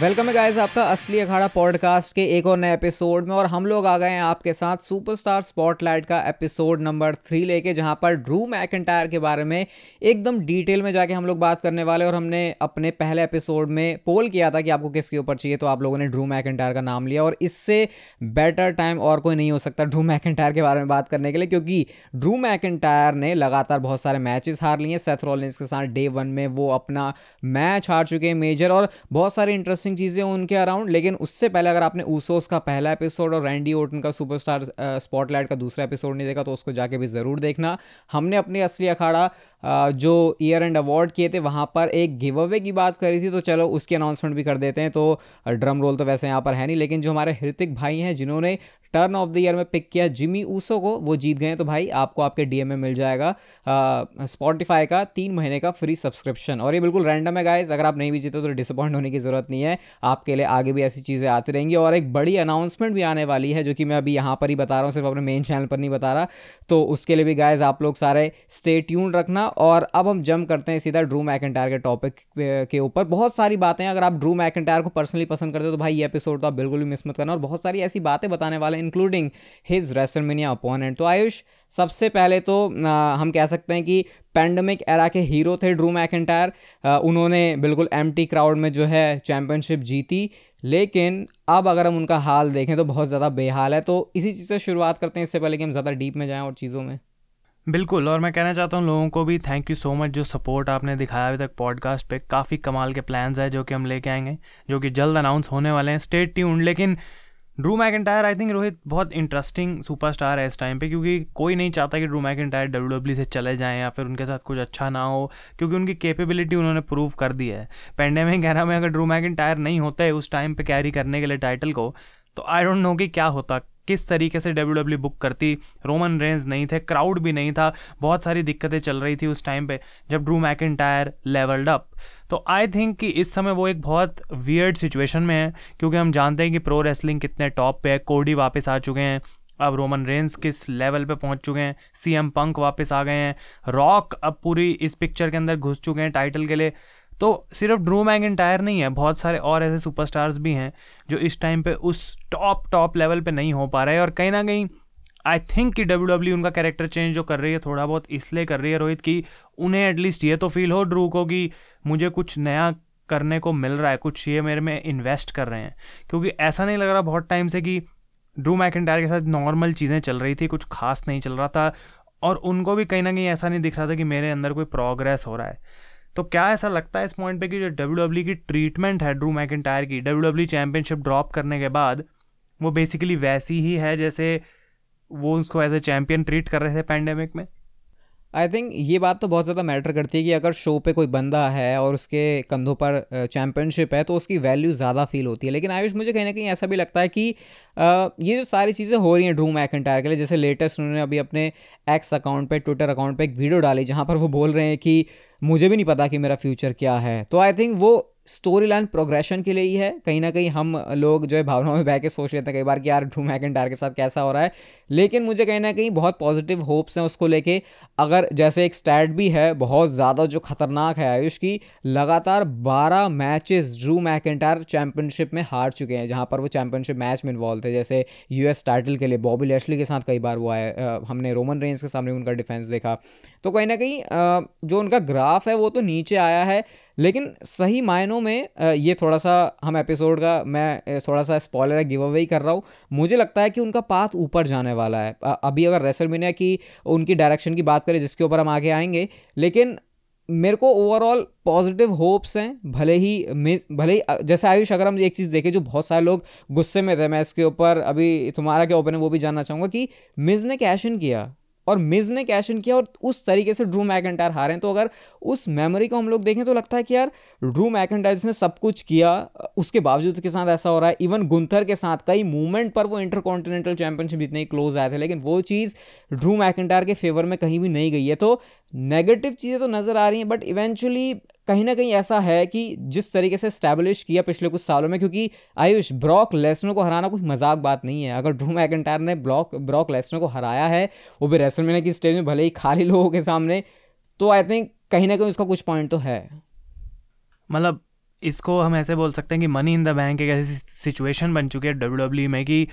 Welcome है guys आपका असली अखाड़ा पॉडकास्ट के एक और नए एपिसोड में और हम लोग आ गए हैं आपके साथ सुपरस्टार स्पॉटलाइट का एपिसोड नंबर थ्री लेके, जहाँ पर ड्रू मैकेंटायर के बारे में एकदम डिटेल में जाके हम लोग बात करने वाले और हमने अपने पहले एपिसोड में पोल किया था कि आपको किसके ऊपर चाहिए तो आप लोगों ने ड्रू मैकेंटायर का नाम लिया और इससे बेटर टाइम और कोई नहीं हो सकता ड्रू मैकेंटायर के बारे में बात करने के लिए, क्योंकि ड्रू मैकेंटायर ने लगातार बहुत सारे मैचेस हार लिए सेथ रॉलिंस के साथ डे वन में वो अपना मैच हार चुके हैं मेजर और बहुत सारे इंटरेस्टिंग चीज़ें उनके अराउंड लेकिन उससे पहले अगर आपने ऊसोस का पहला एपिसोड और रैंडी ओटन का सुपरस्टार स्पॉटलाइट का दूसरा एपिसोड नहीं देखा तो उसको जाके भी ज़रूर देखना। हमने अपनी असली अखाड़ा जो ईयर एंड अवार्ड किए थे, वहाँ पर एक गिव अवे की बात करी थी तो चलो उसकी अनाउंसमेंट भी कर देते हैं। तो ड्रम रोल तो वैसे यहाँ पर है नहीं, लेकिन जो हमारे हृतिक भाई हैं, जिन्होंने टर्न ऑफ़ द ईयर में पिक किया जिमी ऊसो को, वो जीत गए तो भाई, आपको आपके डीएम में मिल जाएगा स्पॉटिफाई का तीन महीने का फ्री सब्सक्रिप्शन और ये बिल्कुल रैंडम है गाइज़ अगर आप नहीं भी जीते तो डिसअपॉइंट होने की ज़रूरत नहीं है। आपके लिए आगे भी ऐसी चीज़ें आती रहेंगी। और एक बड़ी अनाउंसमेंट भी आने वाली है, जो कि मैं अभी यहाँ पर ही बता रहा हूँ, सिर्फ़ अपने मेन चैनल पर नहीं बता रहा। तो उसके लिए भी गाइज़ आप लोग सारे स्टे ट्यून रखना। और अब हम जम करते हैं सीधा ड्रू मैकेंटायर के टॉपिक के ऊपर। बहुत सारी बातें अगर आप ड्रू मैकेंटायर को पर्सनली पसंद करते हो तो भाई ये एपिसोड तो आप बिल्कुल भी मिस मत करना। और बहुत सारी ऐसी बातें बताने वाले इंक्लूडिंग हिज रेसलमेनिया अपोनेंट तो आयुष सबसे पहले तो आ, हम कह सकते हैं कि पैंडमिक एरा के हीरो थे ड्रू मैकेंटायर उन्होंने बिल्कुल एम क्राउड में जो है चैम्पियनशिप जीती। लेकिन अब अगर हम उनका हाल देखें तो बहुत ज़्यादा बेहाल है। तो इसी चीज़ से शुरुआत करते हैं इससे पहले कि हम ज़्यादा डीप में जाएँ और चीज़ों में। बिल्कुल और मैं कहना चाहता हूँ लोगों को भी थैंक यू सो मच जो सपोर्ट आपने दिखाया अभी तक पॉडकास्ट पे। काफ़ी कमाल के प्लान्स हैं जो कि हम लेके आएँगे जो कि जल्द अनाउंस होने वाले हैं। स्टेट ट्यून लेकिन Drew McIntyre I think Rohit बहुत इंटरेस्टिंग सुपरस्टार है इस टाइम पे, क्योंकि कोई नहीं चाहता कि ड्रू मैकेंटायर डब्ल्यू से चले जाएँ या फिर उनके साथ कुछ अच्छा ना हो, क्योंकि उनकी कैपेबिलिटी उन्होंने प्रूव कर दी है। पेंडेमिक एरा में अगर ड्रू मैकेंटायर नहीं होते उस टाइम पर कैरी करने के लिए टाइटल को तो आई डोंट नो कि क्या होता किस तरीके से डब्ल्यू डब्ल्यू बुक करती। रोमन रेंज नहीं थे क्राउड भी नहीं था, बहुत सारी दिक्कतें चल रही थी उस टाइम पे, जब Drew McIntyre levelled up तो आई थिंक कि इस समय वो एक बहुत वियर्ड सिचुएशन में है, क्योंकि हम जानते हैं कि प्रो रेसलिंग कितने टॉप पे है। कोडी वापस आ चुके हैं, अब रोमन रेंज किस लेवल पे पहुँच चुके हैं सी एम पंक वापस आ गए हैं रॉक अब पूरी इस पिक्चर के अंदर घुस चुके हैं टाइटल के लिए। तो सिर्फ़ ड्रू मैकेंटायर नहीं है, बहुत सारे और ऐसे सुपरस्टार्स भी हैं जो इस टाइम पे उस टॉप टॉप लेवल पे नहीं हो पा रहे और कहीं ना कहीं आई थिंक कि डब्ल्यू डब्ल्यू उनका कैरेक्टर चेंज जो कर रही है, थोड़ा बहुत इसलिए कर रही है रोहित कि उन्हें एटलीस्ट ये तो फील हो ड्रू को कि मुझे कुछ नया करने को मिल रहा है, कुछ ये मेरे में इन्वेस्ट कर रहे हैं। क्योंकि ऐसा नहीं लग रहा बहुत टाइम से कि ड्रू मैकेंटायर के साथ नॉर्मल चीज़ें चल रही थी, कुछ खास नहीं चल रहा था। और उनको भी कहीं ना कहीं ऐसा नहीं दिख रहा था कि मेरे अंदर कोई प्रोग्रेस हो रहा है। तो क्या ऐसा लगता है इस पॉइंट पे कि जो डब्ल्यू डब्ल्यू की ट्रीटमेंट है ड्रू मैकेंटायर की डब्ल्यू डब्ल्यू चैम्पियनशिप ड्रॉप करने के बाद, वो बेसिकली वैसी ही है जैसे वो उसको एज ए चैम्पियन ट्रीट कर रहे थे पैंडेमिक में? आई थिंक ये बात तो बहुत ज़्यादा मैटर करती है कि अगर शो पे कोई बंदा है और उसके कंधों पर चैम्पियनशिप है तो उसकी वैल्यू ज़्यादा फील होती है। लेकिन आयुष, मुझे कहीं ना कहीं ऐसा भी लगता है कि ये जो सारी चीज़ें हो रही हैं ड्रूम ड्रू मैकेंटायर के लिए, जैसे लेटेस्ट उन्होंने अभी अपने एक्स अकाउंट पे ट्विटर अकाउंट पे एक वीडियो डाली, जहाँ पर वो बोल रहे हैं कि, मुझे भी नहीं पता कि मेरा फ्यूचर क्या है। तो आई थिंक वो स्टोरी लाइन प्रोग्रेशन के लिए ही है। कहीं ना कहीं हम लोग जो है भावनाओं में बह के सोच लेते हैं कई बार कि यार ड्रू मैकेंटायर के साथ कैसा हो रहा है। लेकिन मुझे कहीं ना कहीं बहुत पॉजिटिव होप्स हैं उसको लेके। अगर जैसे एक स्टैट भी है, बहुत ज़्यादा जो खतरनाक है आयुष की, लगातार 12 मैचेस ड्रू मैकेंटायर चैंपियनशिप में हार चुके हैं, जहाँ पर वो चैंपियनशिप मैच में इन्वॉल्व थे। जैसे यूएस टाइटल के लिए बॉबी लेशली के साथ कई बार वो आए हमने रोमन रेंज के सामने उनका डिफेंस देखा। तो कहीं ना कहीं जो उनका ग्राफ है वो तो नीचे आया है, लेकिन सही मायनों में ये थोड़ा सा हम एपिसोड का, मैं थोड़ा सा स्पॉइलर गिव अवे ही कर रहा हूँ। मुझे लगता है कि उनका पाथ ऊपर जाने वाला है। अभी अगर रेसलमेनिया की उनकी डायरेक्शन की बात करें, जिसके ऊपर हम आगे आएँगे, लेकिन मेरे को ओवरऑल पॉजिटिव होप्स हैं, भले ही भले ही जैसे आयुष, अगर हम एक चीज़ देखें, जो बहुत सारे लोग गुस्से में थे, मैं इसके ऊपर अभी तुम्हारा क्या ओपन है, वो भी जानना चाहूँगा कि मिज ने कैश इन किया। और मिज ने कैश इन किया और उस तरीके से ड्रू मैकेंटायर हारे हैं। तो अगर उस मेमोरी को हम लोग देखें तो लगता है कि यार ड्रू मैकेंटायर जिसने सब कुछ किया, उसके बावजूद उसके साथ ऐसा हो रहा है। इवन गुंथर के साथ कई मूवमेंट पर वो इंटर कॉन्टिनेंटल चैंपियनशिप जितने ही क्लोज आए थे, लेकिन वो चीज़ ड्रू मैकेंटायर के फेवर में कहीं भी नहीं गई है। तो नेगेटिव चीज़ें तो नज़र आ रही हैं बट इवेंचुअली कहीं ना कहीं ऐसा है कि जिस तरीके से स्टैब्लिश किया पिछले कुछ सालों में, क्योंकि आयुष, ब्रॉक लेसनर को हराना कोई मज़ाक बात नहीं है। अगर ड्रू मैकेंटायर ने ब्लॉक, ब्रॉक लेसनर को हराया है, वो भी रेसलमेनिया की स्टेज में, भले ही खाली लोगों के सामने तो आई थिंक कहीं ना कहीं उसका कुछ पॉइंट तो है। मतलब इसको हम ऐसे बोल सकते हैं कि मनी इन द बैंक एक ऐसी सिचुएशन बन चुकी है डब्ल्यू डब्ल्यू में कि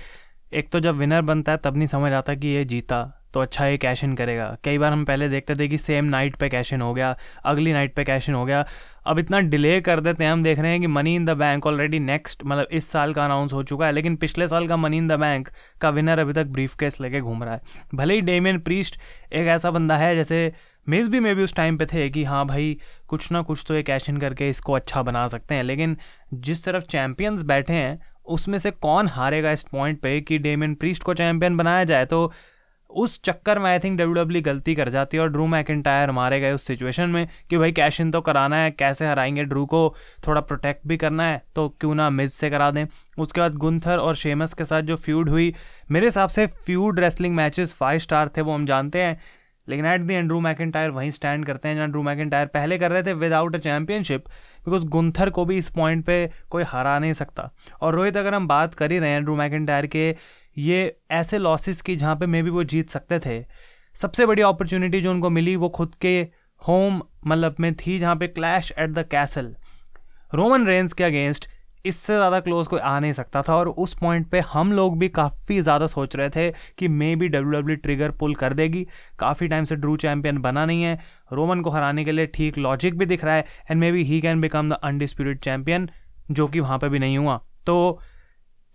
एक तो जब विनर बनता है, तब नहीं समझ आता कि ये जीता। तो अच्छा ये कैश इन करेगा। कई बार हम पहले देखते थे कि सेम नाइट पे कैश इन हो गया, अगली नाइट पे कैश इन हो गया। अब इतना डिले कर देते हैं, हम देख रहे हैं कि money in the bank already next मतलब इस साल का अनाउंस हो चुका है, लेकिन पिछले साल का मनी इन द बैंक का विनर अभी तक ब्रीफ केस लेके घूम रहा है। भले ही डेमियन प्रीस्ट एक ऐसा बंदा है, जैसे मेज भी मे भी उस टाइम पे थे कि हाँ भाई, कुछ ना कुछ तो ये कैश इन करके इसको अच्छा बना सकते हैं, लेकिन जिस तरफ़ चैंपियंस बैठे हैं, उसमें से कौन हारेगा इस पॉइंट पे कि डेमियन प्रीस्ट को चैंपियन बनाया जाए? तो उस चक्कर में आई थिंक डब्ल्यू डब्ल्यू गलती कर जाती है और ड्रू मैकेंटायर मारे गए उस सिचुएशन में कि भाई कैश इन तो कराना है, कैसे हराएँगे ड्रू को, थोड़ा प्रोटेक्ट भी करना है तो क्यों ना मिज से करा दें। उसके बाद गुंथर और शेमस के साथ जो फ्यूड हुई, मेरे हिसाब से feud wrestling matches five star थे, वो हम जानते हैं। लेकिन एट दी एंड मैकेंटायर वहीं स्टैंड करते हैं, जहाँ ड्रू मैकेंटायर पहले कर रहे थे without a championship because Gunther को भी इस पॉइंट पे कोई हरा नहीं सकता। और रोहित, अगर हम बात कर ही रहे हैं ड्रू मैकेंटायर के ये ऐसे लॉसेस की जहाँ पे मे भी वो जीत सकते थे। सबसे बड़ी अपॉर्चुनिटी जो उनको मिली वो खुद के होम मतलब में थी जहाँ पे Clash at the Castle Roman Reigns के अगेंस्ट इससे ज़्यादा क्लोज कोई आ नहीं सकता था और उस पॉइंट पे हम लोग भी काफ़ी ज़्यादा सोच रहे थे कि maybe W W trigger pull कर देगी। काफ़ी टाइम से ड्रू चैम्पियन बना नहीं है। रोमन को हराने के लिए ठीक लॉजिक भी दिख रहा है and maybe he can become the undisputed champion जो कि वहाँ पर भी नहीं हुआ। तो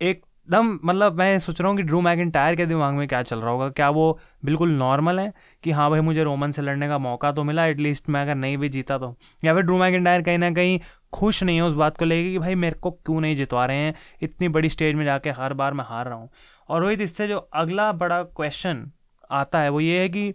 एक एकदम मतलब मैं सोच रहा हूँ कि ड्रू मैगन टायर के दिमाग में क्या चल रहा होगा, क्या वो बिल्कुल नॉर्मल है कि हाँ भाई मुझे रोमन से लड़ने का मौका तो मिला एटलीस्ट मैं अगर नहीं भी जीता तो। या फिर ड्रू मैगन टायर कहीं ना कहीं खुश नहीं है उस बात को लेकर कि भाई मेरे को क्यों नहीं जितवा रहे हैं, इतनी बड़ी स्टेज में जाके हर बार मैं हार रहा हूँ। और रोहित इससे जो अगला बड़ा क्वेश्चन आता है वो ये है कि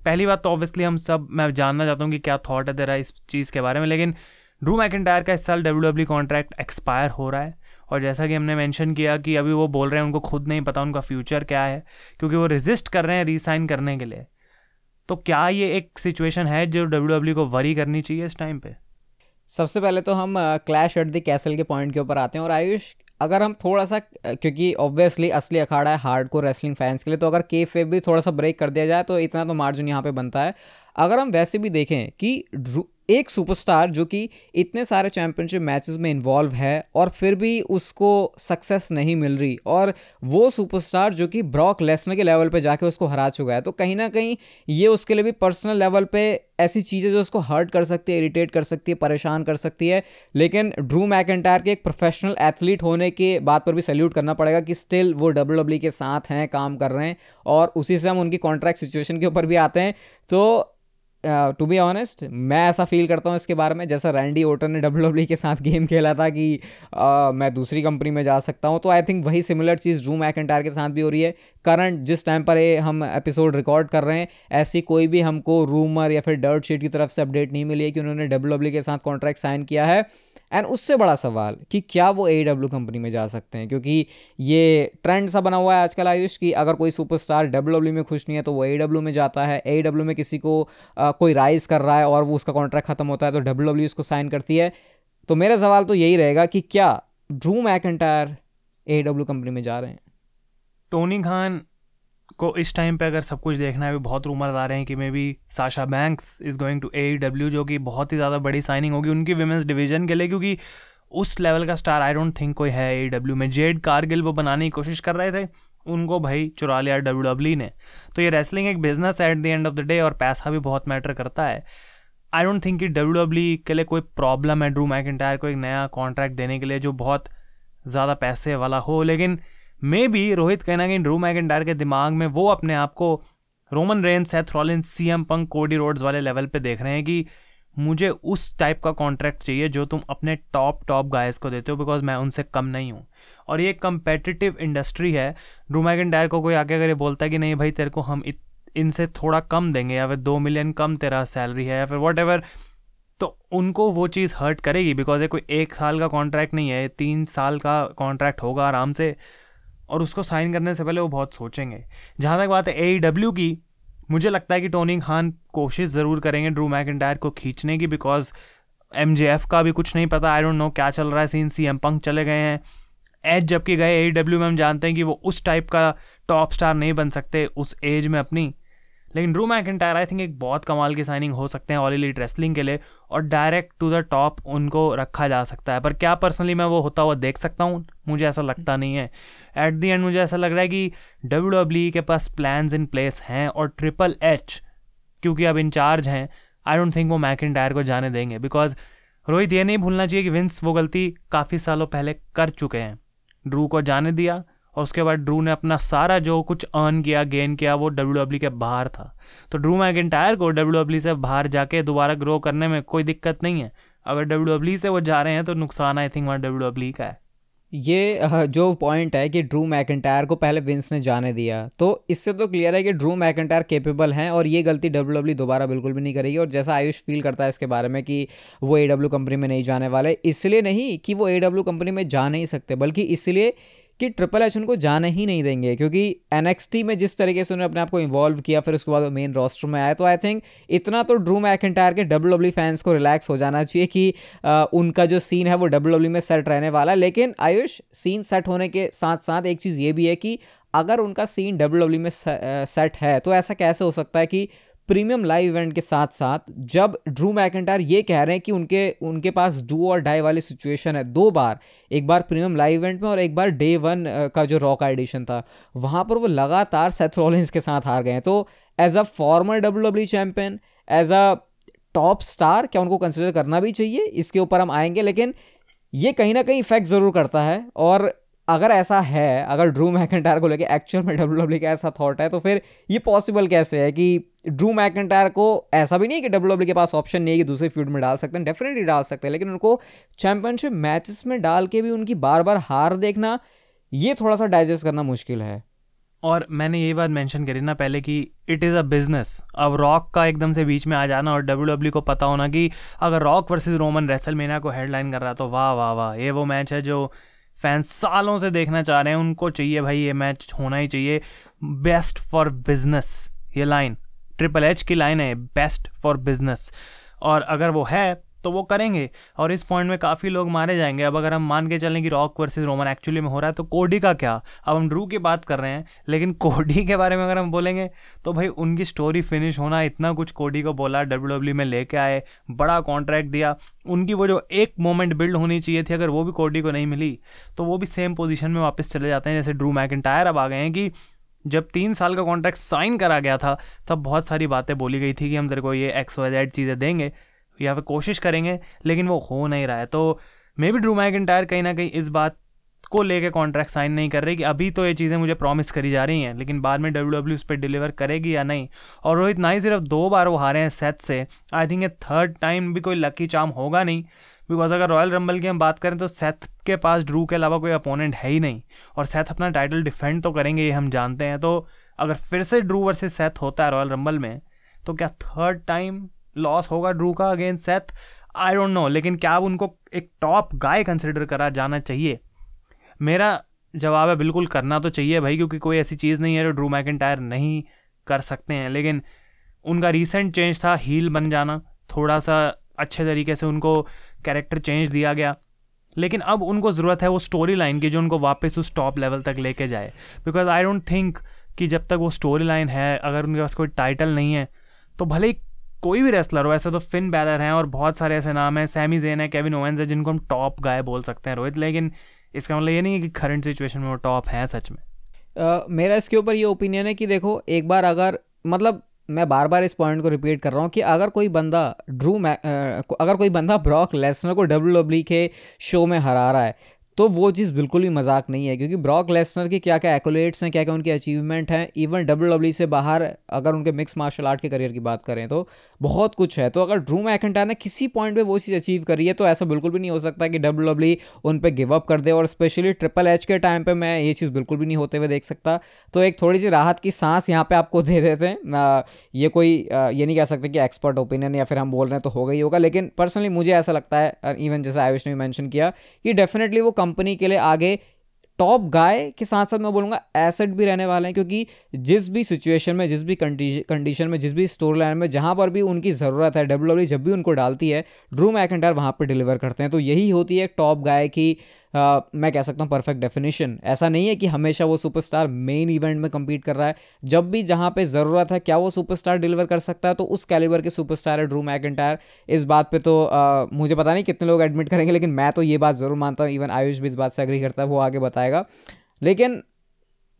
पहली बात तो ऑब्वियसली हम सब, मैं जानना चाहता हूँ कि क्या थॉट है तेरा इस चीज़ के बारे में, लेकिन ड्रू मैकन का इस साल डब्ल्यू डब्ल्यू कॉन्ट्रैक्ट एक्सपायर हो रहा है। और जैसा कि हमने मेंशन किया कि अभी वो बोल रहे हैं, उनको खुद नहीं पता उनका फ्यूचर क्या है, क्योंकि वो रिजिस्ट कर रहे हैं रीसाइन करने के लिए। तो क्या ये एक सिचुएशन है जो डब्ल्यू डब्ल्यू को वरी करनी चाहिए इस टाइम पे? सबसे पहले तो हम क्लैश एट द कैसल के पॉइंट के ऊपर आते हैं और आयुष, अगर हम थोड़ा सा क्योंकि ऑब्वियसली असली अखाड़ा है हार्ड को रेसलिंग फैंस के लिए तो अगर के फेब भी थोड़ा सा ब्रेक कर दिया जाए तो इतना तो मार्जिन यहाँ पे बनता है। अगर हम वैसे भी देखें कि एक सुपरस्टार जो कि इतने सारे चैंपियनशिप मैचेस में इन्वॉल्व है और फिर भी उसको सक्सेस नहीं मिल रही और वो सुपरस्टार जो कि ब्रॉक लेसनर के लेवल पे जाके उसको हरा चुका है। तो कहीं ना कहीं ये उसके लिए भी पर्सनल लेवल पे ऐसी चीज़ें जो उसको हर्ट कर सकती है इरिटेट कर सकती है, परेशान कर सकती है। लेकिन ड्रू मैकेंटायर के एक प्रोफेशनल एथलीट होने के बात पर भी सल्यूट करना पड़ेगा कि स्टिल वो डब्ल्यू डब्ल्यू के साथ हैं, काम कर रहे हैं और उसी से हम उनकी कॉन्ट्रैक्ट सिचुएशन के ऊपर भी आते हैं। तो टू बी ऑनेस्ट मैं ऐसा फील करता हूँ इसके बारे में जैसा रैंडी ओटर ने डब्ल्यू डब्ल्यू के साथ गेम खेला था कि uh, मैं दूसरी कंपनी में जा सकता हूँ। तो आई थिंक वही सिमिलर चीज़ ड्रू मैकेंटायर के साथ भी हो रही है। करंट जिस टाइम पर ये हम एपिसोड रिकॉर्ड कर रहे हैं ऐसी कोई भी हमको रूमर या फिर डर्ट शीट की तरफ़ से अपडेट नहीं मिली है कि उन्होंने डब्ल्यू डब्ल्यू के साथ कॉन्ट्रैक्ट साइन किया है। एंड उससे बड़ा सवाल कि क्या वो ए डब्ल्यू कंपनी में जा सकते हैं? क्योंकि ये ट्रेंड सा बना हुआ है आजकल आयुष की अगर कोई सुपरस्टार डब्ल्यू डब्ल्यू में खुश नहीं है तो वो ए डब्ल्यू में जाता है। ए डब्ल्यू में किसी को आ, कोई राइज कर रहा है और वो उसका कॉन्ट्रैक्ट खत्म होता है तो डब्ल्यू डब्ल्यू उसको साइन करती है। तो मेरा सवाल तो यही रहेगा कि क्या Drew McIntyre A W company में जा रहे हैं? टोनी खान को इस टाइम पे अगर सब कुछ देखना है भी बहुत रूमर्स आ रहे हैं कि maybe Sasha Banks is going to A W जो कि बहुत ही ज़्यादा बड़ी साइनिंग होगी उनकी विमेंस डिवीज़न के लिए, क्योंकि उस लेवल का स्टार आई डोंट थिंक कोई है ए डब्ल्यू में। जेड कारगिल वो बनाने की कोशिश कर रहे थे, उनको भाई चुरा लिया डब्ल्यू डब्ल्यू ने। तो ये रेसलिंग एक business at the end of the day और पैसा भी बहुत मैटर करता है। आई डोंट थिंक कि डब्ल्यू डब्ल्यू के लिए कोई प्रॉब्लम है ड्रू मैकेंटायर को एक नया कॉन्ट्रैक्ट देने के लिए, जो बहुत ज़्यादा पैसे वाला हो, लेकिन मे बी रोहित कहीं ना कहीं ड्रू मैकेंटायर के दिमाग में वो अपने आप को Roman Reign Seth Rollin C M Punk Cody Rhodes वाले लेवल पे देख रहे हैं कि मुझे उस टाइप का कॉन्ट्रैक्ट चाहिए जो तुम अपने टॉप टॉप गायस को देते हो बिकॉज़ मैं उनसे कम नहीं हूँ। और ये कंपेटिटिव इंडस्ट्री है। ड्रू मैकेंटायर को कोई आके अगर ये बोलता है कि नहीं भाई तेरे को हम इत, इनसे थोड़ा कम देंगे या फिर दो मिलियन कम तेरा सैलरी है या फिर वॉट एवर तो उनको वो चीज़ हर्ट करेगी बिकॉज़ ये कोई एक साल का कॉन्ट्रैक्ट नहीं है तीन साल का कॉन्ट्रैक्ट होगा आराम से। और उसको साइन करने से पहले वो बहुत सोचेंगे। जहाँ तक बात है ए डब्ल्यू e की, मुझे लगता है कि टोनी खान कोशिश ज़रूर करेंगे ड्रू मैक को खींचने की बिकॉज़ एम का भी कुछ नहीं पता। आई डोंट नो क्या चल रहा है सीन सी एम पंक चले गए हैं। एज जबकि गए ए डब्ल्यू में, हम जानते हैं कि वो उस टाइप का टॉप स्टार नहीं बन सकते उस एज में अपनी। लेकिन ड्रू मैकेंटायर आई थिंक एक बहुत कमाल की साइनिंग हो सकते हैं ऑल एलिट रेसलिंग के लिए और डायरेक्ट टू द टॉप उनको रखा जा सकता है। पर क्या पर्सनली मैं वो होता हुआ देख सकता हूँ? मुझे ऐसा लगता नहीं है। एट दी एंड मुझे ऐसा लग रहा है कि डब्ल्यू डब्ल्यू e के पास प्लान्स इन प्लेस हैं और ट्रिपल एच क्योंकि अब इंचार्ज हैं आई डोंट थिंक वो मैकेंटायर को जाने देंगे। बिकॉज़ रोहित ये नहीं भूलना चाहिए कि विंस वो गलती काफ़ी सालों पहले कर चुके हैं। ड्रू को जाने दिया और उसके बाद ड्रू ने अपना सारा जो कुछ अर्न किया गेन किया, वो डब्ल्यू डब्ल्यू के बाहर था। तो ड्रू मैकेंटायर को डब्ल्यू डब्ल्यू से बाहर जाके दोबारा ग्रो करने में कोई दिक्कत नहीं है। अगर डब्ल्यू डब्ल्यू से वो जा रहे हैं तो नुकसान आई थिंक वहाँ डब्ल्यू डब्ल्यू का है। ये जो पॉइंट है कि ड्रू मैकेंटायर को पहले विंस ने जाने दिया तो इससे तो क्लियर है कि ड्रू मैकेंटायर केपेबल हैं और ये गलती डब्ल्यू डब्ल्यू दोबारा बिल्कुल भी नहीं करेगी। और जैसा आयुष फील करता है इसके बारे में कि वो ए कंपनी में नहीं जाने वाले, इसलिए नहीं कि वो ए डब्ल्यू कंपनी में जा नहीं सकते, बल्कि इसलिए कि ट्रिपल एच उनको जाने ही नहीं देंगे क्योंकि एन में जिस तरीके से उन्होंने अपने आप को इन्वॉल्व किया फिर उसके बाद मेन रोस्टर में आया तो आई थिंक इतना तो ड्रू मैकेंटायर के डब्ल्यू डब्ल्यू फैंस को रिलैक्स हो जाना चाहिए कि आ, उनका जो सीन है वो डब्ल्यू डब्ल्यू में सेट रहने वाला है। लेकिन आयुष सीन सेट होने के साथ साथ एक चीज़ ये भी है कि अगर उनका सीन डब्ल्यू डब्ल्यू में सेट है तो ऐसा कैसे हो सकता है कि प्रीमियम लाइव इवेंट के साथ साथ जब ड्रू मैकेंटायर ये कह रहे हैं कि उनके उनके पास डू और डाई वाली सिचुएशन है दो बार, एक बार प्रीमियम लाइव इवेंट में और एक बार डे वन का जो रॉक एडिशन था, वहाँ पर वो लगातार सेथ के साथ हार गए तो as a former W W champion as a top star क्या उनको कंसिडर करना भी चाहिए? इसके ऊपर हम आएँगे, लेकिन ये कहीं ना कहीं इफ़ेक्ट ज़रूर करता है और अगर ऐसा है, अगर ड्रू मैकेंटायर को लेके एक्चुअल में डब्ल्यू डब्ल्यू का ऐसा थॉट है तो फिर ये पॉसिबल कैसे है कि ड्रू मैकेंटायर को ऐसा भी नहीं है कि डब्ल्यू डब्ल्यू के पास ऑप्शन नहीं है कि दूसरे फ़ील्ड में डाल सकते हैं? डेफिनेटली डाल सकते हैं, लेकिन उनको चैंपियनशिप मैचेस में डाल के भी उनकी बार बार हार देखना, ये थोड़ा सा डाइजेस्ट करना मुश्किल है। और मैंने ये बात मेंशन करी ना पहले कि इट इज़ अ बिज़नेस अब रॉक का एकदम से बीच में आ जाना और डब्ल्यू डब्ल्यू को पता होना कि अगर रॉक वर्सेस रोमन रेसल मेना को हेडलाइन कर रहा तो वाह वाह वाह, ये वो मैच है जो फैंस सालों से देखना चाह रहे हैं, उनको चाहिए भाई ये मैच होना ही चाहिए। बेस्ट फॉर बिज़नेस ये लाइन ट्रिपल एच की लाइन है बेस्ट फॉर बिज़नेस और अगर वो है तो वो करेंगे और इस पॉइंट में काफ़ी लोग मारे जाएँगे। अब अगर हम मान के चलें कि रॉक वर्सेस रोमन एक्चुअली में हो रहा है तो कोडी का क्या? अब हम ड्रू की बात कर रहे हैं, लेकिन कोडी के बारे में अगर हम बोलेंगे तो भाई उनकी स्टोरी फिनिश होना, इतना कुछ कोडी को बोला डब्ल्यू डब्ल्यू में लेके आए, बड़ा कॉन्ट्रैक्ट दिया। उनकी वो जो एक मोमेंट बिल्ड होनी चाहिए थी, अगर वो भी कोडी को नहीं मिली तो वो भी सेम पोजिशन में वापस चले जाते हैं। जैसे ड्रू मैकेंटायर अब आ गए हैं कि जब तीन साल का कॉन्ट्रैक्ट साइन करा गया था, तब बहुत सारी बातें बोली गई थी कि हम तेरे को ये एक्स वाई जेड चीज़ें देंगे। या फिर कोशिश करेंगे, लेकिन वो हो नहीं रहा है। तो मे बी ड्रू मैकेंटायर कहीं ना कहीं इस बात को लेके कॉन्ट्रैक्ट साइन नहीं कर रही कि अभी तो ये चीज़ें मुझे प्रॉमिस करी जा रही हैं, लेकिन बाद में डब्ल्यू डब्ल्यू उस पर डिलीवर करेगी या नहीं। और रोहित ना ही सिर्फ़ दो बार वो हारे हैं सेट से। आई थिंक ये थर्ड टाइम भी कोई लकी चाम होगा नहीं। बिकॉज़ अगर रॉयल रंबल की हम बात करें तो सेथ के पास ड्रू के अलावा कोई अपोनेंट है ही नहीं। और सेथ अपना टाइटल डिफेंड तो करेंगे, ये हम जानते हैं। तो अगर फिर से ड्रू वर्सेस सेथ होता है रॉयल रंबल में तो क्या थर्ड टाइम लॉस होगा ड्रू का against Seth I don't know लेकिन क्या उनको एक टॉप गाय कंसिडर करा जाना चाहिए? मेरा जवाब है बिल्कुल करना तो चाहिए भाई, क्योंकि कोई ऐसी चीज़ नहीं है जो ड्रू मैकेंटायर नहीं कर सकते हैं। लेकिन उनका रीसेंट चेंज था हील बन जाना। थोड़ा सा अच्छे तरीके से उनको कैरेक्टर चेंज दिया गया। लेकिन अब उनको ज़रूरत है वो स्टोरी लाइन की, जो उनको वापस उस टॉप लेवल तक लेके जाए। बिकॉज़ आई डोंट थिंक कि जब तक वो स्टोरी लाइन है, अगर उनके पास कोई टाइटल नहीं है तो भले ही कोई भी रेसलर हो ऐसे तो फिन बैलर हैं और बहुत सारे ऐसे नाम हैं सैमी जेन है केविन ओवेंस है जिनको हम टॉप गाय बोल सकते हैं रोहित लेकिन इसका मतलब ये नहीं है कि करंट सिचुएशन में वो टॉप हैं सच में। uh, मेरा इसके ऊपर ये ओपिनियन है कि देखो एक बार अगर मतलब मैं बार बार इस पॉइंट को रिपीट कर रहा हूँ कि अगर कोई बंदा ड्रू मै अगर कोई बंदा ब्रॉक लेसनर को डब्ल्यू डब्ल्यू के शो में हरा रहा है तो वो चीज़ बिल्कुल भी मज़ाक नहीं है, क्योंकि ब्रॉक लेसनर के क्या क्या एक्ोलेट्स हैं क्या क्या उनके अचीवमेंट हैं इवन डब्ल्यू डब्ल्यू से बाहर अगर उनके मिक्स मार्शल आर्ट के करियर की बात करें तो बहुत कुछ है। तो अगर ड्रू मैकेंटायर ने किसी पॉइंट पे वो चीज़ अचीव करी है तो ऐसा बिल्कुल भी नहीं हो सकता कि डब्ल्यू डब्ल्यू उन पर गिव अप कर दे और स्पेशली ट्रिपल एच के टाइम पर मैं ये चीज़ बिल्कुल भी नहीं होते हुए देख सकता। तो एक थोड़ी सी राहत की सांस यहाँ पर आपको दे देते हैं। ये कोई ये नहीं कह सकते कि एक्सपर्ट ओपिनियन या फिर हम बोल रहे हैं तो ही होगा, लेकिन पर्सनली मुझे ऐसा लगता है इवन जैसे आयुष ने मैंशन किया कि डेफिनेटली वो कंपनी के लिए आगे टॉप गाय के साथ साथ मैं बोलूँगा एसेट भी रहने वाले हैं, क्योंकि जिस भी सिचुएशन में, जिस भी कंडीशन में, जिस भी स्टोर लाइन में, जहाँ पर भी उनकी ज़रूरत है डब्ल्यू जब भी उनको डालती है ड्रू मैकेंटायर वहाँ पर डिलीवर करते हैं। तो यही होती है टॉप गाय की आ, मैं कह सकता हूँ परफेक्ट डेफिनेशन ऐसा नहीं है कि हमेशा वो सुपरस्टार मेन इवेंट में कम्पीट कर रहा है. जब भी जहाँ पे ज़रूरत है क्या वो सुपरस्टार डिलीवर कर सकता है तो उस कैलिबर के सुपरस्टार है ड्रू मैकेंटायर इस बात पे तो आ, मुझे पता नहीं कितने लोग एडमिट करेंगे लेकिन मैं तो ये बात ज़रूर मानता हूँ. इवन आयुष भी इस बात से अग्री करता है वो आगे बताएगा. लेकिन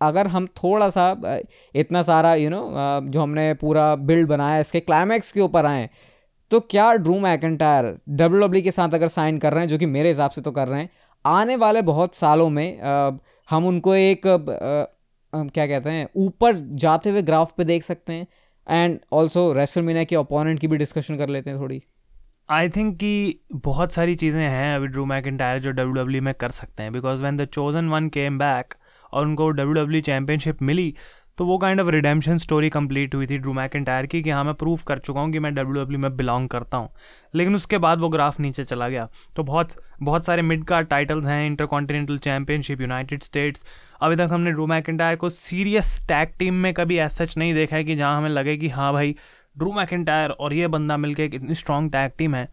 अगर हम थोड़ा सा इतना सारा यू you नो know, जो हमने पूरा बिल्ड बनाया इसके क्लाइमैक्स के ऊपर आएँ तो क्या ड्रू मैकेंटायर डब्ल्यू के साथ अगर साइन कर रहे हैं जो कि मेरे हिसाब से तो कर रहे हैं आने वाले बहुत सालों में हम उनको एक आ, क्या कहते हैं ऊपर जाते हुए ग्राफ पे देख सकते हैं एंड ऑल्सो रेसलमीनिया के ओपोनेंट की भी डिस्कशन कर लेते हैं थोड़ी। आई थिंक कि बहुत सारी चीज़ें हैं अभी ड्रू मैकेंटायर जो डब्ल्यू डब्ल्यू में कर सकते हैं because when the chosen one came back और उनको डब्ल्यू डब्ल्यू चैम्पियनशिप मिली तो वो kind of redemption story complete हुई थी ड्रू मैकेंटायर की कि हाँ मैं प्रूव कर चुका हूँ कि मैं डब्ल्यू डब्ल्यू में बिलोंग करता हूँ। लेकिन उसके बाद वो ग्राफ नीचे चला गया। तो बहुत बहुत सारे मिड कार्ड टाइटल्स हैं intercontinental championship United states अभी तक हमने ड्रू मैकेंटायर को सीरियस टैग टीम में कभी ऐसा सच नहीं देखा है कि जहाँ हमें लगे कि हाँ भाई ड्रू मैकेंटायर और ये बंदा मिलकर एक इतनी स्ट्रॉन्ग टैग टीम है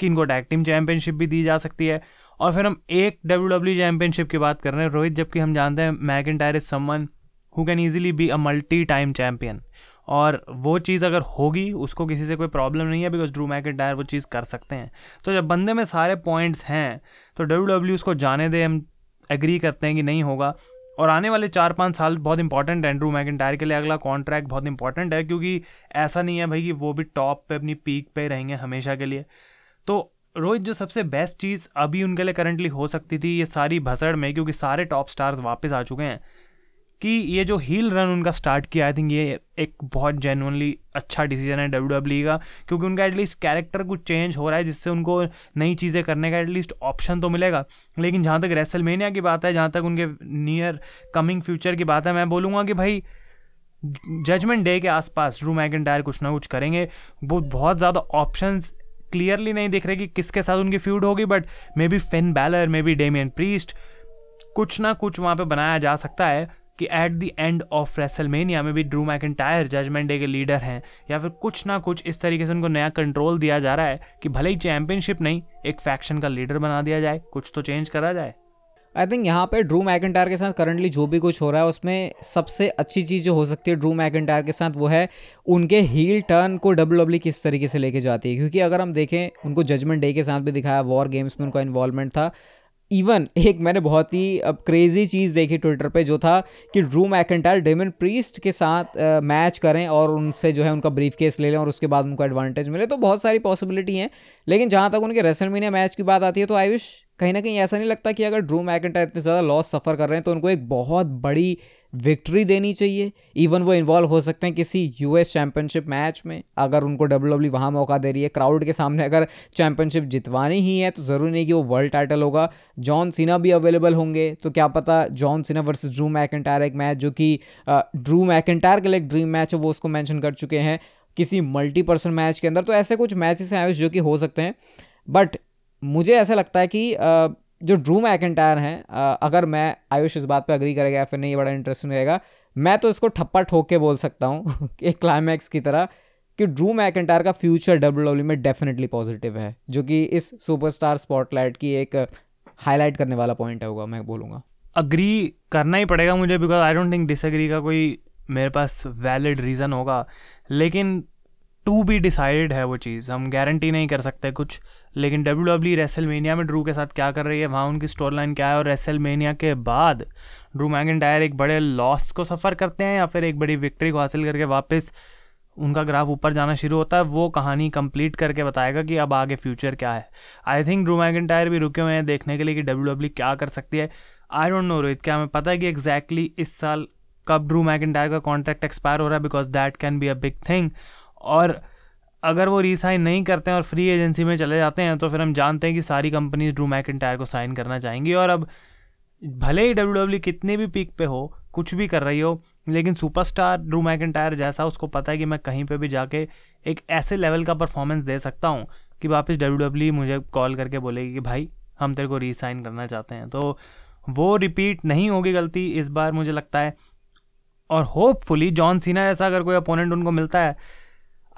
कि इनको टैग टीम चैंपियनशिप भी दी जा सकती है। और फिर हम एक डब्ल्यू डब्ल्यू चैंपियनशिप की बात कर रहे हैं, रोहित, जबकि हम जानते हैं McIntyre is someone who can easily be a multi time champion और वो चीज़ अगर होगी, उसको किसी से कोई प्रॉब्लम नहीं है बिकॉज़ ड्रू मैकेंटायर वो चीज़ कर सकते हैं। तो जब बंदे में सारे पॉइंट्स हैं तो डब्ल्यू डब्ल्यू उसको जाने दे, हम एग्री करते हैं कि नहीं होगा। और आने वाले चार पाँच साल बहुत इंपॉर्टेंट है एंड्रू मैकेंटायर के लिए। अगला कॉन्ट्रैक्ट बहुत इंपॉर्टेंट है, क्योंकि ऐसा नहीं है भाई कि वो भी टॉप पे अपनी पीक पे रहेंगे हमेशा के लिए। तो रोहित, जो सबसे बेस्ट चीज़ अभी उनके लिए करंटली हो सकती थी, ये सारी भसड़ में, क्योंकि सारे टॉप स्टार्स वापस आ चुके हैं। कि ये जो हील रन उनका स्टार्ट किया आई थिंक ये एक बहुत जेनुअनली अच्छा डिसीज़न है डब्ल्यू डब्ल्यू का, क्योंकि उनका एटलीस्ट कैरेक्टर कुछ चेंज हो रहा है, जिससे उनको नई चीज़ें करने का एटलीस्ट ऑप्शन तो मिलेगा। लेकिन जहाँ तक रेसलमेनिया की बात है, जहाँ तक उनके नियर कमिंग फ्यूचर की बात है, मैं बोलूँगा कि भाई जजमेंट डे के आसपास ड्रू मैकेंटायर कुछ ना कुछ करेंगे। वो बहुत ज़्यादा ऑप्शंस क्लियरली नहीं दिख रहे कि किसके साथ उनकी फ्यूड होगी but maybe Finn Balor maybe Damian Priest कुछ ना कुछ वहाँ पे बनाया जा सकता है। कि at the end of WrestleMania में भी ड्रू मैकेंटायर जजमेंट डे के लीडर हैं, या फिर कुछ ना कुछ इस तरीके से उनको नया कंट्रोल दिया जा रहा है कि भले ही चैंपियनशिप नहीं, एक फैक्शन का लीडर बना दिया जाए, कुछ तो चेंज करा जाए। आई थिंक यहाँ पे ड्रू मैकेंटायर के साथ करंटली जो भी कुछ हो रहा है, उसमें सबसे अच्छी चीज़ जो हो सकती है ड्रू मैकेंटायर के साथ, वो है उनके हील टर्न को डब्ल्यू डब्ल्यू किस तरीके से लेके जाती है। क्योंकि अगर हम देखें, उनको जजमेंट डे के साथ भी दिखाया वॉर गेम्स में उनका इन्वॉल्वमेंट था इवन एक मैंने बहुत ही, अब क्रेजी चीज़ देखी ट्विटर पे, जो था कि ड्रू मैकेंटायर डेमन प्रीस्ट के साथ मैच करें और उनसे जो है उनका ब्रीफ केस ले लें और उसके बाद उनको एडवांटेज मिले। तो बहुत सारी पॉसिबिलिटी हैं, लेकिन जहाँ तक उनके रेसलमीनिया मैच की बात आती है तो आई विश कहीं ना कहीं ऐसा नहीं लगता कि अगर ड्रू मैकेंटायर इतने ज़्यादा लॉस सफ़र कर रहे हैं तो उनको एक बहुत बड़ी विक्ट्री देनी चाहिए। इवन वो इन्वॉल्व हो सकते हैं किसी यूएस चैंपियनशिप मैच में। अगर उनको डब्ल्यू डब्ल्यू वहाँ मौका दे रही है क्राउड के सामने अगर चैंपियनशिप जितवानी ही है तो ज़रूरी नहीं कि वो वर्ल्ड टाइटल होगा। जॉन सीना भी अवेलेबल होंगे तो क्या पता John Cena versus Drew McIntyre एक मैच जो कि ड्रू मैकेंटायर के लिए ड्रीम मैच है, वो उसको मैंशन कर चुके हैं किसी मल्टी पर्सन मैच के अंदर। तो ऐसे कुछ मैचेस हैं जो कि हो सकते हैं। बट मुझे ऐसा लगता है कि जो ड्रू मैकेंटायर हैं अगर मैं आयुष इस बात पे अग्री करेगा या फिर नहीं बड़ा इंटरेस्टिंग रहेगा। मैं तो इसको ठप्पा ठोक के बोल सकता हूँ एक क्लाइमैक्स की तरह कि ड्रू मैकेंटायर का फ्यूचर डब्ल्यू डब्ल्यू में डेफिनेटली पॉजिटिव है, जो कि इस सुपरस्टार स्पॉटलाइट की एक हाईलाइट करने वाला पॉइंट है होगा, मैं बोलूँगा। अग्री करना ही पड़ेगा मुझे because I don't think disagree का कोई मेरे पास वैलिड रीज़न होगा। लेकिन टू बी डिसाइडेड है वो चीज़, हम गारंटी नहीं कर सकते कुछ। लेकिन डब्ल्यू डब्ल्यू रेसलमेनिया में ड्रू के साथ क्या कर रही है? वहाँ उनकी स्टोरी लाइन क्या है? और रेसलमेनिया के बाद ड्रू मैगेंटायर एक बड़े लॉस को सफ़र करते हैं या फिर एक बड़ी विक्ट्री को हासिल करके वापस उनका ग्राफ ऊपर जाना शुरू होता है? वो कहानी कंप्लीट करके बताएगा कि अब आगे फ्यूचर क्या है। आई थिंक ड्रू मैगेंटायर भी रुके हुए हैं देखने के लिए कि डब्ल्यू डब्ल्यू क्या कर सकती है। आई डोंट नो रोहित क्या हमें पता है कि एग्जैक्टली exactly इस साल कब ड्रू मैगेंटायर का कॉन्ट्रैक्ट एक्सपायर हो रहा है? Because that can be a big thing और अगर वो रीसाइन नहीं करते हैं और फ्री एजेंसी में चले जाते हैं तो फिर हम जानते हैं कि सारी कंपनीज़ ड्रू मैकेंटायर को साइन करना चाहेंगी। और अब भले ही डब्ल्यू डब्ल्यू कितने भी पीक पे हो, कुछ भी कर रही हो, लेकिन सुपरस्टार ड्रू मैकेंटायर जैसा, उसको पता है कि मैं कहीं पे भी जाके एक ऐसे लेवल का परफॉर्मेंस दे सकता हूँ कि वापस डब्ल्यू डब्ल्यू मुझे कॉल करके बोलेगी कि भाई, हम तेरे को रीसाइन करना चाहते हैं। तो वो रिपीट नहीं होगी गलती, इस बार मुझे लगता है। और होपफुली जॉन सीना जैसा अगर कोई अपोनेंट उनको मिलता है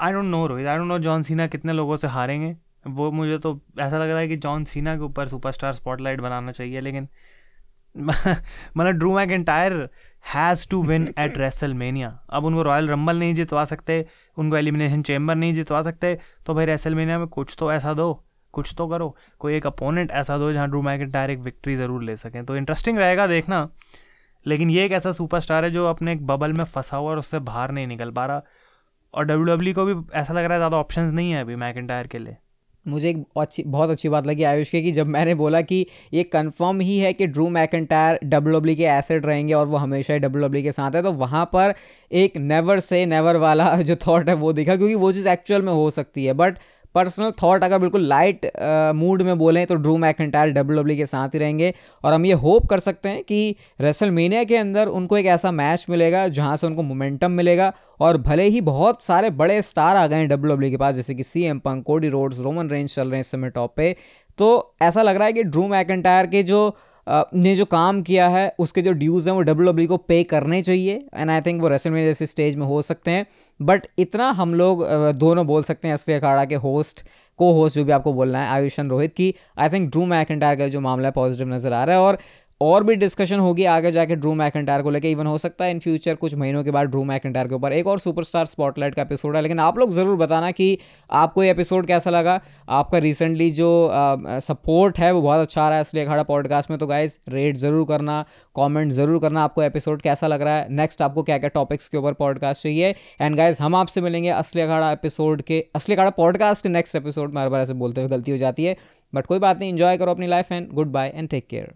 I don't know Rohit I don't know John Cena कितने लोगों से हारेंगे। वो मुझे तो ऐसा लग रहा है कि जॉन सीना के ऊपर सुपरस्टार स्पॉटलाइट बनाना चाहिए, लेकिन मतलब Drew McIntyre has to win at WrestleMania अब उनको रॉयल रंबल नहीं जितवा सकते, उनको एलिमिनेशन चेम्बर नहीं जितवा सकते तो भाई रेसलमेनिया में कुछ तो ऐसा दो, कुछ तो करो। कोई एक अपोनेंट ऐसा दो जहाँ ड्रू मैक एंटायर एक विक्ट्री ज़रूर ले सकें। तो इंटरेस्टिंग रहेगा देखना, लेकिन ये एक ऐसा सुपरस्टार है जो अपने एक बबल में फंसा हुआ और उससे बाहर नहीं निकल पा रहा। और डब्ल्यू डब्ल्यू को भी ऐसा लग रहा है ज़्यादा ऑप्शन नहीं है अभी मैक के लिए। मुझे एक अच्छी, बहुत अच्छी बात लगी आयुष के कि जब मैंने बोला कि ये कंफर्म ही है कि ड्रू मैक मैकेंटायर डब्ल्यू के एसेट रहेंगे और वो हमेशा ही डब्ल्यू के साथ है तो वहाँ पर एक नेवर से नेवर वाला जो थॉट है वो दिखा, क्योंकि वो चीज़ एक्चुअल में हो सकती है बट पर्सनल थॉट अगर बिल्कुल लाइट मूड में बोलें तो ड्रू मैकेंटायर डब्ल्यू के साथ ही रहेंगे। और हम ये होप कर सकते हैं कि रेसलमेनिया के अंदर उनको एक ऐसा मैच मिलेगा जहाँ से उनको मोमेंटम मिलेगा और भले ही बहुत सारे बड़े स्टार आ गए हैं डब्ल्यू के पास, जैसे कि C M Punk Cody Rhodes Roman Reigns चल रहे हैं इस समय टॉप पे। तो ऐसा लग रहा है कि ड्रू मैकेंटायर के जो ने जो काम किया है, उसके जो ड्यूज़ हैं, वो डब्ल्यू को पे करने चाहिए एंड आई थिंक वो रेसल में जैसे स्टेज में हो सकते हैं। बट इतना हम लोग दोनों बोल सकते हैं असली अखाड़ा के होस्ट को होस्ट जो भी आपको बोलना है आयुषन रोहित की आई थिंक ड्रू मैकेंटायर का जो मामला है पॉजिटिव नज़र आ रहा है, और और भी डिस्कशन होगी आगे जाके ड्रू मैकेंटायर को लेकर इवन हो सकता है इन फ्यूचर कुछ महीनों के बाद ड्रू मैकेंटायर के ऊपर एक और सुपरस्टार स्पॉटलाइट का एपिसोड है। लेकिन आप लोग ज़रूर बताना कि आपको ये एपिसोड कैसा लगा। आपका रिसेंटली जो सपोर्ट है वो बहुत अच्छा आ रहा है इसलिए अखाड़ा पॉडकास्ट में। तो गाइज़ रेट ज़रूर करना कॉमेंट ज़रूर करना आपको एपिसोड कैसा लग रहा है। नेक्स्ट आपको क्या क्या टॉपिक्स के ऊपर पॉडकास्ट चाहिए। एंड गाइज़ हम आपसे मिलेंगे असली अखाड़ा एपिसोड के, असली अखाड़ा पॉडकास्ट के नेक्स्ट एपिसोड में। हर बार ऐसे बोलते हुए गलती हो जाती है। बट कोई बात नहीं इंजॉय करो अपनी life and goodbye and take care